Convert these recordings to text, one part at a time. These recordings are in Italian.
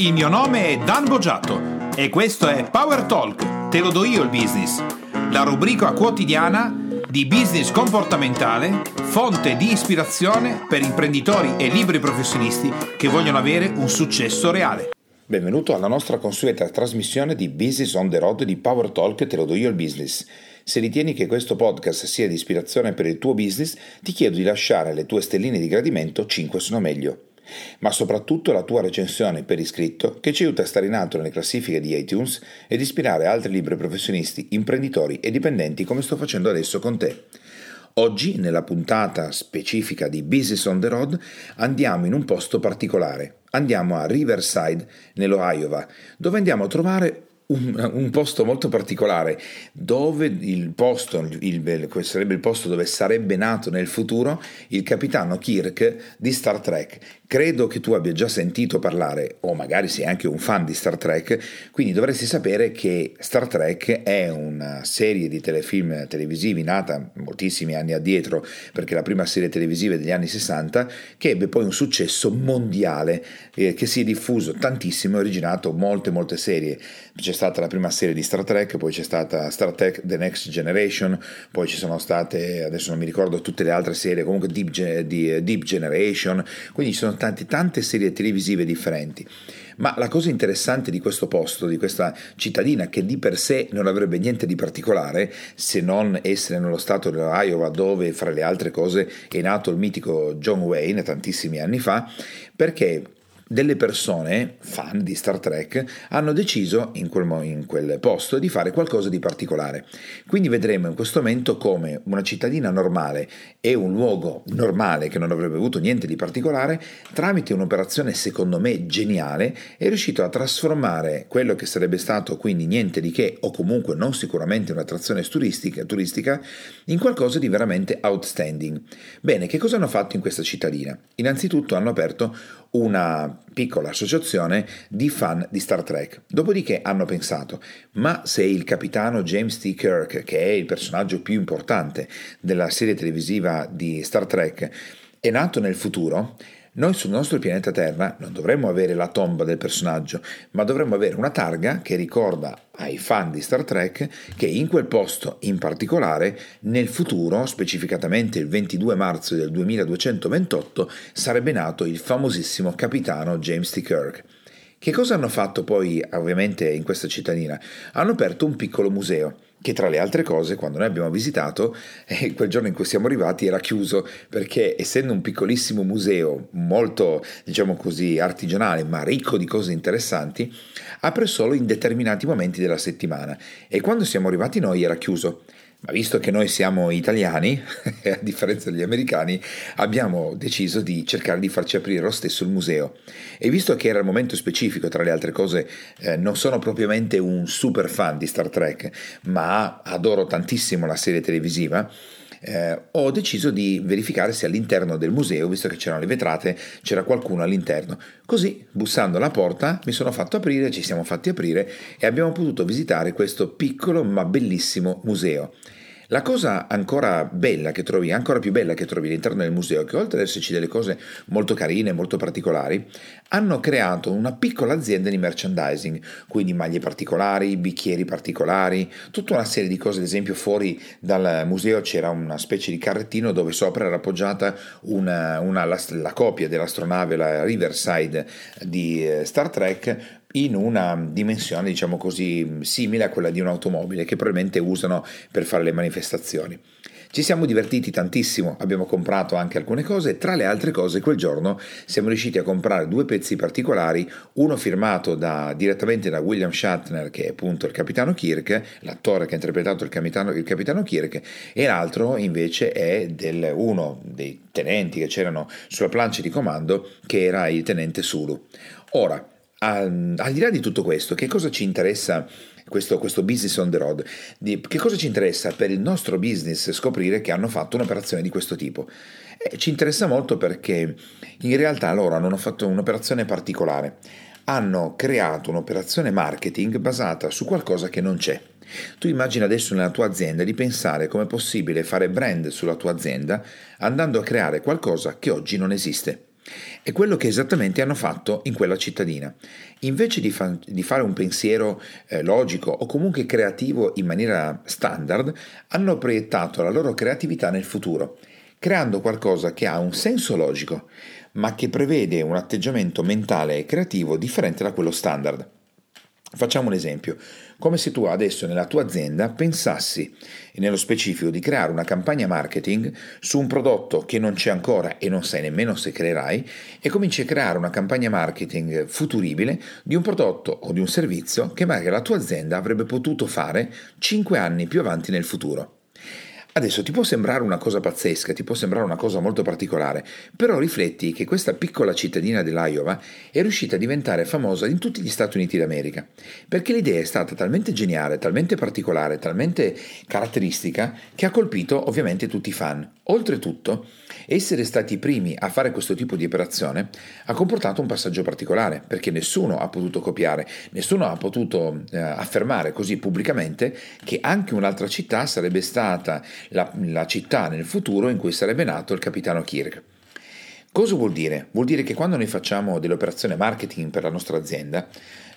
Il mio nome è Dan Boggiato e questo è Power Talk, te lo do io il business, la rubrica quotidiana di business comportamentale, fonte di ispirazione per imprenditori e liberi professionisti che vogliono avere un successo reale. Benvenuto alla nostra consueta trasmissione di Business on the Road di Power Talk Te lo do io il business. Se ritieni che questo podcast sia di ispirazione per il tuo business, ti chiedo di lasciare le tue stelline di gradimento 5 sono meglio ma soprattutto la tua recensione per iscritto che ci aiuta a stare in alto nelle classifiche di iTunes ed ispirare altri libri professionisti, imprenditori e dipendenti come sto facendo adesso con te. Oggi, nella puntata specifica di Business on the Road, andiamo in un posto particolare. Andiamo a Riverside, nello Iowa, dove andiamo a trovare un, un, posto molto particolare dove il posto, il, sarebbe il posto dove sarebbe nato nel futuro il capitano Kirk di Star Trek. Credo che tu abbia già sentito parlare, o magari sei anche un fan di Star Trek, quindi dovresti sapere che Star Trek è una serie di telefilm televisivi nata moltissimi anni addietro, perché la prima serie televisiva degli anni 60, che ebbe poi un successo mondiale, eh, che si è diffuso tantissimo e originato molte molte serie. C'è stata la prima serie di Star Trek, poi c'è stata Star Trek The Next Generation, poi ci sono state, adesso non mi ricordo tutte le altre serie, comunque Deep, Deep Generation, quindi ci sono tante, tante serie televisive differenti. Ma la cosa interessante di questo posto, di questa cittadina, che di per sé non avrebbe niente di particolare, se non essere nello stato dell'Iowa, dove fra le altre cose è nato il mitico John Wayne tantissimi anni fa, perché delle persone, fan di Star Trek, hanno deciso in quel, in quel, posto di fare qualcosa di particolare. Quindi vedremo in questo momento come una cittadina normale e un luogo normale che non avrebbe avuto niente di particolare, tramite un'operazione secondo me geniale, è riuscito a trasformare quello che sarebbe stato quindi niente di che, o comunque non sicuramente un'attrazione turistica, turistica in qualcosa di veramente outstanding. Bene, che cosa hanno fatto in questa cittadina? Innanzitutto hanno aperto una piccola associazione di fan di Star Trek. Dopodiché hanno pensato, ma se il capitano James T. Kirk, che è il personaggio più importante della serie televisiva di Star Trek, è nato nel futuro, noi sul nostro pianeta Terra non dovremmo avere la tomba del personaggio, ma dovremmo avere una targa che ricorda ai fan di Star Trek che in quel posto in particolare, nel futuro, specificatamente il 22 marzo del 2228, sarebbe nato il famosissimo capitano James T. Kirk. Che cosa hanno fatto poi ovviamente in questa cittadina? Hanno aperto un piccolo museo che tra le altre cose quando noi abbiamo visitato eh, quel giorno in cui siamo arrivati era chiuso perché essendo un piccolissimo museo molto diciamo così artigianale ma ricco di cose interessanti apre solo in determinati momenti della settimana e quando siamo arrivati noi era chiuso ma visto che noi siamo italiani, a differenza degli americani, abbiamo deciso di cercare di farci aprire lo stesso il museo. E visto che era il momento specifico, tra le altre cose, eh, non sono propriamente un super fan di Star Trek, ma adoro tantissimo la serie televisiva, eh, ho deciso di verificare se all'interno del museo, visto che c'erano le vetrate, c'era qualcuno all'interno. Così, bussando alla porta, mi sono fatto aprire, ci siamo fatti aprire e abbiamo potuto visitare questo piccolo ma bellissimo museo. La cosa ancora bella che trovi, ancora più bella che trovi all'interno del museo, è che oltre ad esserci delle cose molto carine, molto particolari, hanno creato una piccola azienda di merchandising, quindi maglie particolari, bicchieri particolari, tutta una serie di cose, ad esempio fuori dal museo c'era una specie di carrettino dove sopra era appoggiata una, una, la, la copia dell'astronave, la Riverside di eh, Star Trek, in una dimensione, diciamo così, simile a quella di un'automobile che probabilmente usano per fare le manifestazioni. Ci siamo divertiti tantissimo, abbiamo comprato anche alcune cose, tra le altre cose quel giorno siamo riusciti a comprare due pezzi particolari, uno firmato da, direttamente da William Shatner, che è appunto il capitano Kirk, l'attore che ha interpretato il capitano, il capitano Kirk, e l'altro invece è del, uno dei tenenti che c'erano sulla plancia di comando, che era il tenente Sulu. Ora, al, di là di tutto questo, che cosa ci interessa questo, questo, business on the road? Che cosa ci interessa per il nostro business scoprire che hanno fatto un'operazione di questo tipo? Eh, ci interessa molto perché in realtà loro hanno fatto un'operazione particolare. Hanno creato un'operazione marketing basata su qualcosa che non c'è. Tu immagina adesso nella tua azienda di pensare come è possibile fare brand sulla tua azienda andando a creare qualcosa che oggi non esiste. È quello che esattamente hanno fatto in quella cittadina. Invece di, fa- di fare un pensiero eh, logico o comunque creativo in maniera standard, hanno proiettato la loro creatività nel futuro, creando qualcosa che ha un senso logico, ma che prevede un atteggiamento mentale e creativo differente da quello standard. Facciamo un esempio, come se tu adesso nella tua azienda pensassi, nello specifico, di creare una campagna marketing su un prodotto che non c'è ancora e non sai nemmeno se creerai e cominci a creare una campagna marketing futuribile di un prodotto o di un servizio che magari la tua azienda avrebbe potuto fare 5 anni più avanti nel futuro. Adesso ti può sembrare una cosa pazzesca, ti può sembrare una cosa molto particolare, però rifletti che questa piccola cittadina dell'Iowa è riuscita a diventare famosa in tutti gli Stati Uniti d'America, perché l'idea è stata talmente geniale, talmente particolare, talmente caratteristica che ha colpito ovviamente tutti i fan. Oltretutto, essere stati i primi a fare questo tipo di operazione ha comportato un passaggio particolare, perché nessuno ha potuto copiare, nessuno ha potuto eh, affermare così pubblicamente che anche un'altra città sarebbe stata la, la città nel futuro in cui sarebbe nato il capitano Kirk. Cosa vuol dire? Vuol dire che quando noi facciamo delle operazioni marketing per la nostra azienda,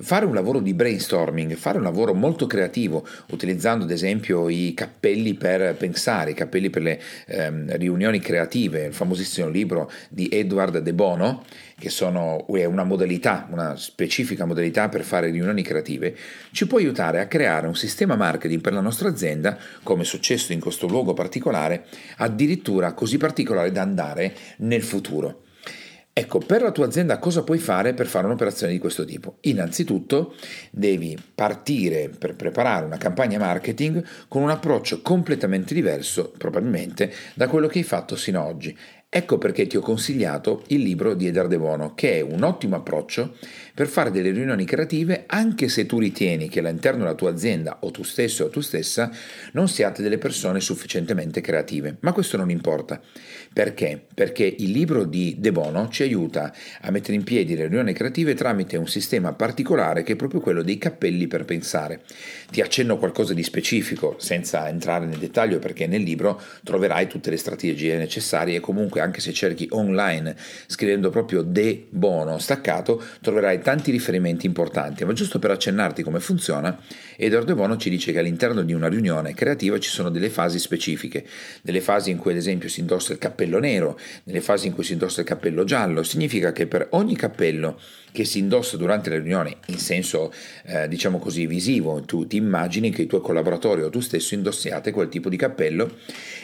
fare un lavoro di brainstorming, fare un lavoro molto creativo, utilizzando ad esempio i cappelli per pensare, i cappelli per le ehm, riunioni creative, il famosissimo libro di Edward De Bono, che sono, è una modalità, una specifica modalità per fare riunioni creative, ci può aiutare a creare un sistema marketing per la nostra azienda, come è successo in questo luogo particolare, addirittura così particolare da andare nel futuro. Ecco, per la tua azienda cosa puoi fare per fare un'operazione di questo tipo? Innanzitutto devi partire per preparare una campagna marketing con un approccio completamente diverso, probabilmente, da quello che hai fatto sino ad oggi. Ecco perché ti ho consigliato il libro di Eder De Bono, che è un ottimo approccio per fare delle riunioni creative anche se tu ritieni che all'interno della tua azienda o tu stesso o tu stessa non siate delle persone sufficientemente creative. Ma questo non importa. Perché? Perché il libro di De Bono ci aiuta a mettere in piedi le riunioni creative tramite un sistema particolare che è proprio quello dei cappelli per pensare. Ti accenno qualcosa di specifico senza entrare nel dettaglio perché nel libro troverai tutte le strategie necessarie e comunque anche se cerchi online scrivendo proprio De Bono staccato, troverai tanti riferimenti importanti, ma giusto per accennarti come funziona, Edward De Bono ci dice che all'interno di una riunione creativa ci sono delle fasi specifiche, delle fasi in cui ad esempio si indossa il cappello nero, nelle fasi in cui si indossa il cappello giallo, significa che per ogni cappello che si indossa durante la riunione in senso eh, diciamo così visivo, tu ti immagini che i tuoi collaboratori o tu stesso indossiate quel tipo di cappello,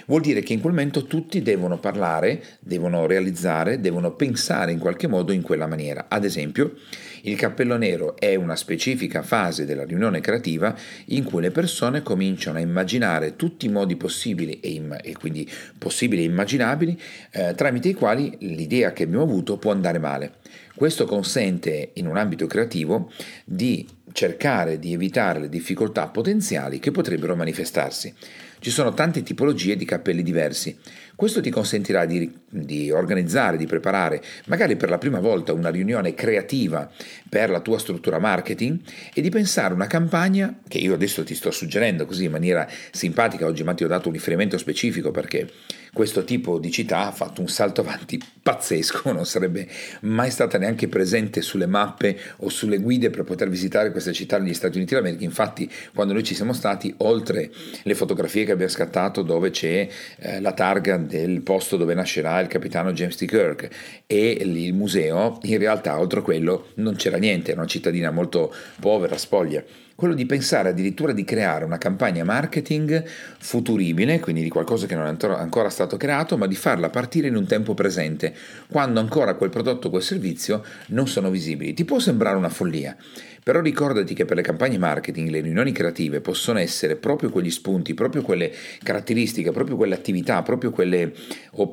vuol dire che in quel momento tutti devono parlare, devono realizzare, devono pensare in qualche modo in quella maniera. Ad esempio, il cappello nero è una specifica fase della riunione creativa in cui le persone cominciano a immaginare tutti i modi possibili e, im- e quindi possibili e immaginabili eh, tramite i quali l'idea che abbiamo avuto può andare male. Questo consente in un ambito creativo di cercare di evitare le difficoltà potenziali che potrebbero manifestarsi. Ci sono tante tipologie di cappelli diversi. Questo ti consentirà di, di, organizzare, di preparare, magari per la prima volta, una riunione creativa per la tua struttura marketing e di pensare una campagna che io adesso ti sto suggerendo così in maniera simpatica. Oggi ma ti ho dato un riferimento specifico perché questo tipo di città ha fatto un salto avanti pazzesco, non sarebbe mai stata neanche presente sulle mappe o sulle guide per poter visitare questa città negli Stati Uniti d'America. Infatti, quando noi ci siamo stati, oltre le fotografie che abbiamo scattato dove c'è eh, la targa del posto dove nascerà il capitano James T. Kirk e il museo, in realtà oltre a quello non c'era niente, era una cittadina molto povera, spoglia quello di pensare addirittura di creare una campagna marketing futuribile, quindi di qualcosa che non è ancora stato creato, ma di farla partire in un tempo presente, quando ancora quel prodotto o quel servizio non sono visibili. Ti può sembrare una follia, però ricordati che per le campagne marketing le riunioni creative possono essere proprio quegli spunti, proprio quelle caratteristiche, proprio quelle attività, proprio quelle,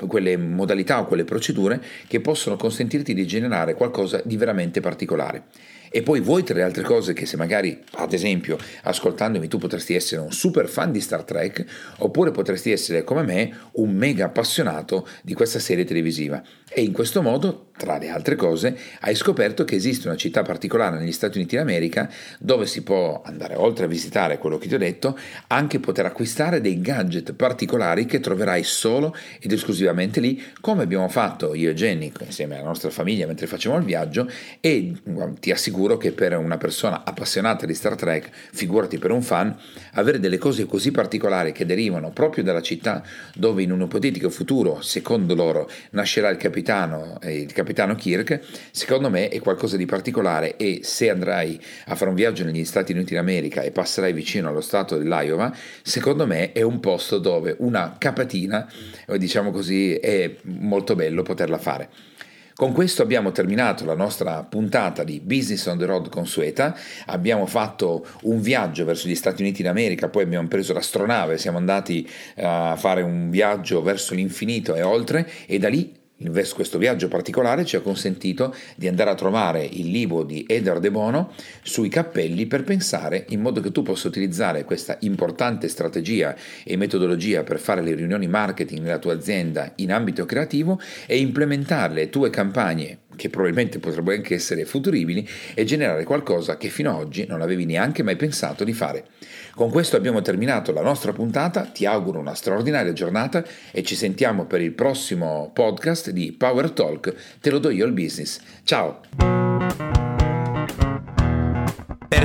quelle modalità o quelle procedure che possono consentirti di generare qualcosa di veramente particolare. E poi vuoi tra le altre cose che se magari, ad esempio, ascoltandomi tu potresti essere un super fan di Star Trek, oppure potresti essere come me un mega appassionato di questa serie televisiva. E in questo modo, tra le altre cose, hai scoperto che esiste una città particolare negli Stati Uniti d'America dove si può andare oltre a visitare quello che ti ho detto, anche poter acquistare dei gadget particolari che troverai solo ed esclusivamente lì, come abbiamo fatto io e Jenny insieme alla nostra famiglia mentre facciamo il viaggio e ti assicuro che per una persona appassionata di Star Trek, figurati per un fan, avere delle cose così particolari che derivano proprio dalla città dove in un ipotetico futuro, secondo loro, nascerà il capitano eh, il capitano Kirk, secondo me è qualcosa di particolare e se andrai a fare un viaggio negli Stati Uniti d'America e passerai vicino allo stato dell'Iowa, secondo me è un posto dove una capatina, diciamo così, è molto bello poterla fare. Con questo abbiamo terminato la nostra puntata di Business on the Road consueta. Abbiamo fatto un viaggio verso gli Stati Uniti d'America, poi abbiamo preso l'astronave, siamo andati a fare un viaggio verso l'infinito e oltre e da lì questo viaggio particolare ci ha consentito di andare a trovare il libro di Eder De Bono sui cappelli per pensare in modo che tu possa utilizzare questa importante strategia e metodologia per fare le riunioni marketing nella tua azienda in ambito creativo e implementare le tue campagne che probabilmente potrebbero anche essere futuribili e generare qualcosa che fino ad oggi non avevi neanche mai pensato di fare. Con questo abbiamo terminato la nostra puntata, ti auguro una straordinaria giornata e ci sentiamo per il prossimo podcast di Power Talk, te lo do io il business. Ciao!